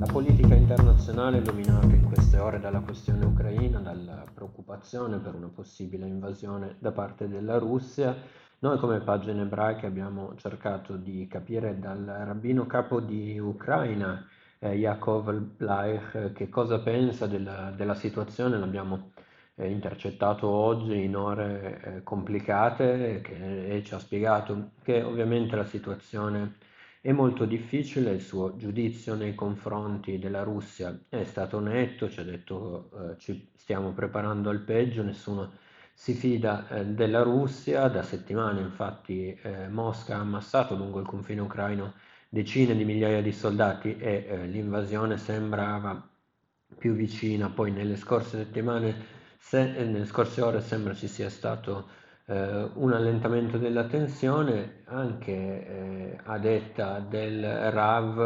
La politica internazionale è dominata in queste ore dalla questione ucraina, dalla preoccupazione per una possibile invasione da parte della Russia. Noi come pagine ebraiche abbiamo cercato di capire dal rabbino capo di Ucraina, eh, Yaakov Blaich, che cosa pensa della, della situazione. L'abbiamo eh, intercettato oggi in ore eh, complicate che, e ci ha spiegato che ovviamente la situazione è molto difficile, il suo giudizio nei confronti della Russia. È stato netto, ci ha detto eh, ci stiamo preparando al peggio, nessuno si fida eh, della Russia, da settimane infatti eh, Mosca ha ammassato lungo il confine ucraino decine di migliaia di soldati e eh, l'invasione sembrava più vicina, poi nelle scorse settimane, se, eh, nelle scorse ore sembra ci sia stato eh, un allentamento della tensione anche eh, a detta del RAV,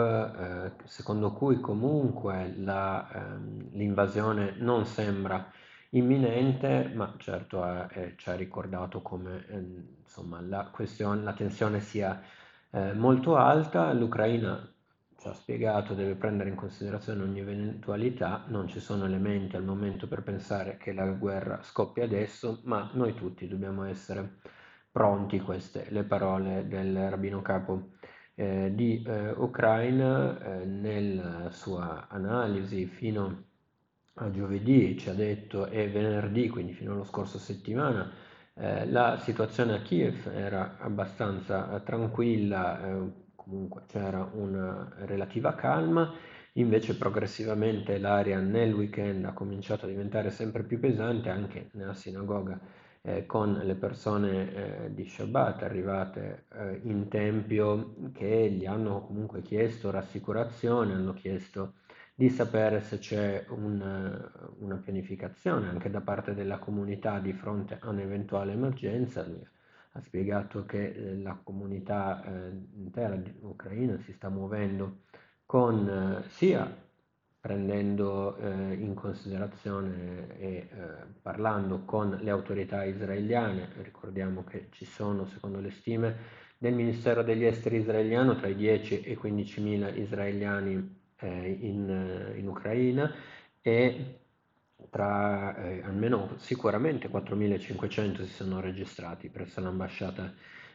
eh, secondo cui comunque la, ehm, l'invasione non sembra imminente, ma certo eh, ci ha ricordato come ehm, insomma, la, la tensione sia eh, molto alta, l'Ucraina ci ha spiegato, deve prendere in considerazione ogni eventualità, non ci sono elementi al momento per pensare che la guerra scoppia adesso, ma noi tutti dobbiamo essere pronti, queste le parole del rabbino capo eh, di eh, Ucraina eh, nella sua analisi fino a giovedì ci ha detto e venerdì, quindi fino allo scorso settimana, eh, la situazione a Kiev era abbastanza tranquilla, eh, comunque c'era una relativa calma, invece progressivamente l'aria nel weekend ha cominciato a diventare sempre più pesante anche nella sinagoga eh, con le persone eh, di Shabbat arrivate eh, in tempio che gli hanno comunque chiesto rassicurazione, hanno chiesto di sapere se c'è un, una pianificazione anche da parte della comunità di fronte a un'eventuale emergenza. Lui ha spiegato che eh, la comunità eh, intera ucraina si sta muovendo con eh, sia prendendo in considerazione e parlando con le autorità israeliane, ricordiamo che ci sono, secondo le stime del Ministero degli Esteri israeliano, tra i 10 e i 15 mila israeliani in, in Ucraina e tra eh, almeno sicuramente 4.500 si sono registrati presso l'ambasciata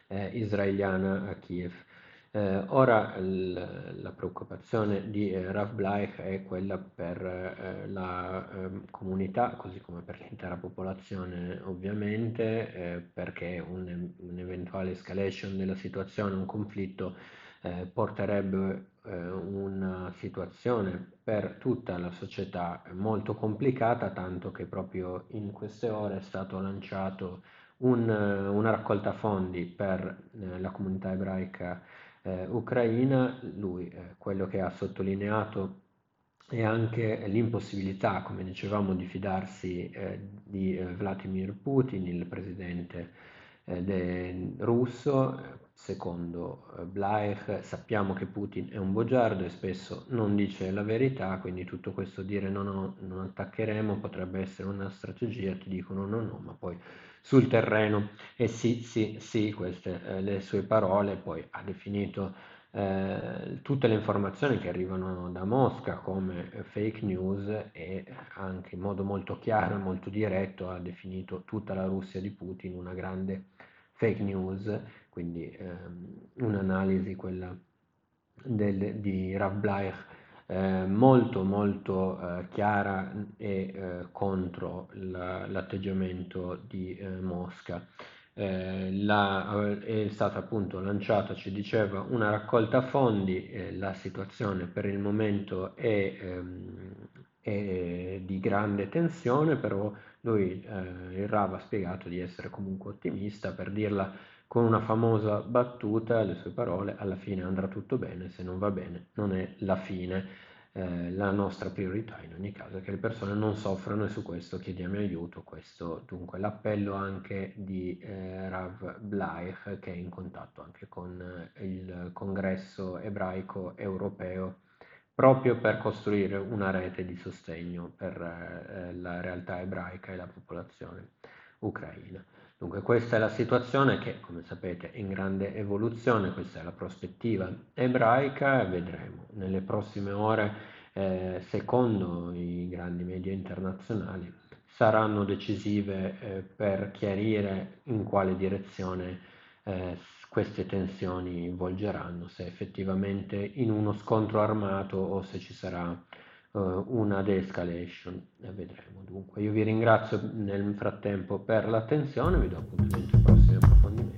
eh, israeliana a Kiev. Eh, ora l- la preoccupazione di eh, Rav Blaich è quella per eh, la ehm, comunità, così come per l'intera popolazione ovviamente, eh, perché un, un'eventuale escalation della situazione, un conflitto, eh, porterebbe eh, una situazione per tutta la società molto complicata, tanto che proprio in queste ore è stato lanciato un, una raccolta fondi per eh, la comunità ebraica eh, ucraina. Lui eh, quello che ha sottolineato è anche l'impossibilità, come dicevamo, di fidarsi eh, di eh, Vladimir Putin, il presidente de, russo Secondo eh, Blaich sappiamo che Putin è un bugiardo e spesso non dice la verità, quindi tutto questo dire no, no, non attaccheremo potrebbe essere una strategia, ti dicono no, no, ma poi sul terreno. E sì, sì, sì, queste eh, le sue parole, poi ha definito eh, tutte le informazioni che arrivano da Mosca come fake news e anche in modo molto chiaro e molto diretto ha definito tutta la Russia di Putin una grande fake news quindi ehm, un'analisi quella del, di Rav Bleich eh, molto molto eh, chiara e eh, contro la, l'atteggiamento di eh, Mosca. Eh, la, è stata appunto lanciata, ci diceva, una raccolta fondi, eh, la situazione per il momento è, ehm, è di grande tensione, però lui, il Rav ha spiegato di essere comunque ottimista per dirla con una famosa battuta, le sue parole, alla fine andrà tutto bene, se non va bene non è la fine. Eh, la nostra priorità in ogni caso è che le persone non soffrano e su questo chiediamo aiuto. Questo dunque l'appello anche di eh, Rav Blaich che è in contatto anche con eh, il congresso ebraico europeo proprio per costruire una rete di sostegno per eh, la realtà ebraica e la popolazione ucraina. Dunque questa è la situazione che, come sapete, è in grande evoluzione, questa è la prospettiva ebraica, vedremo. Nelle prossime ore eh, secondo i grandi media internazionali, saranno decisive eh, per chiarire in quale direzione eh, queste tensioni volgeranno, se effettivamente in uno scontro armato o se ci sarà una de-escalation. vedremo dunque. Io vi ringrazio nel frattempo per l'attenzione, vi do appuntamento ai prossimi approfondimenti.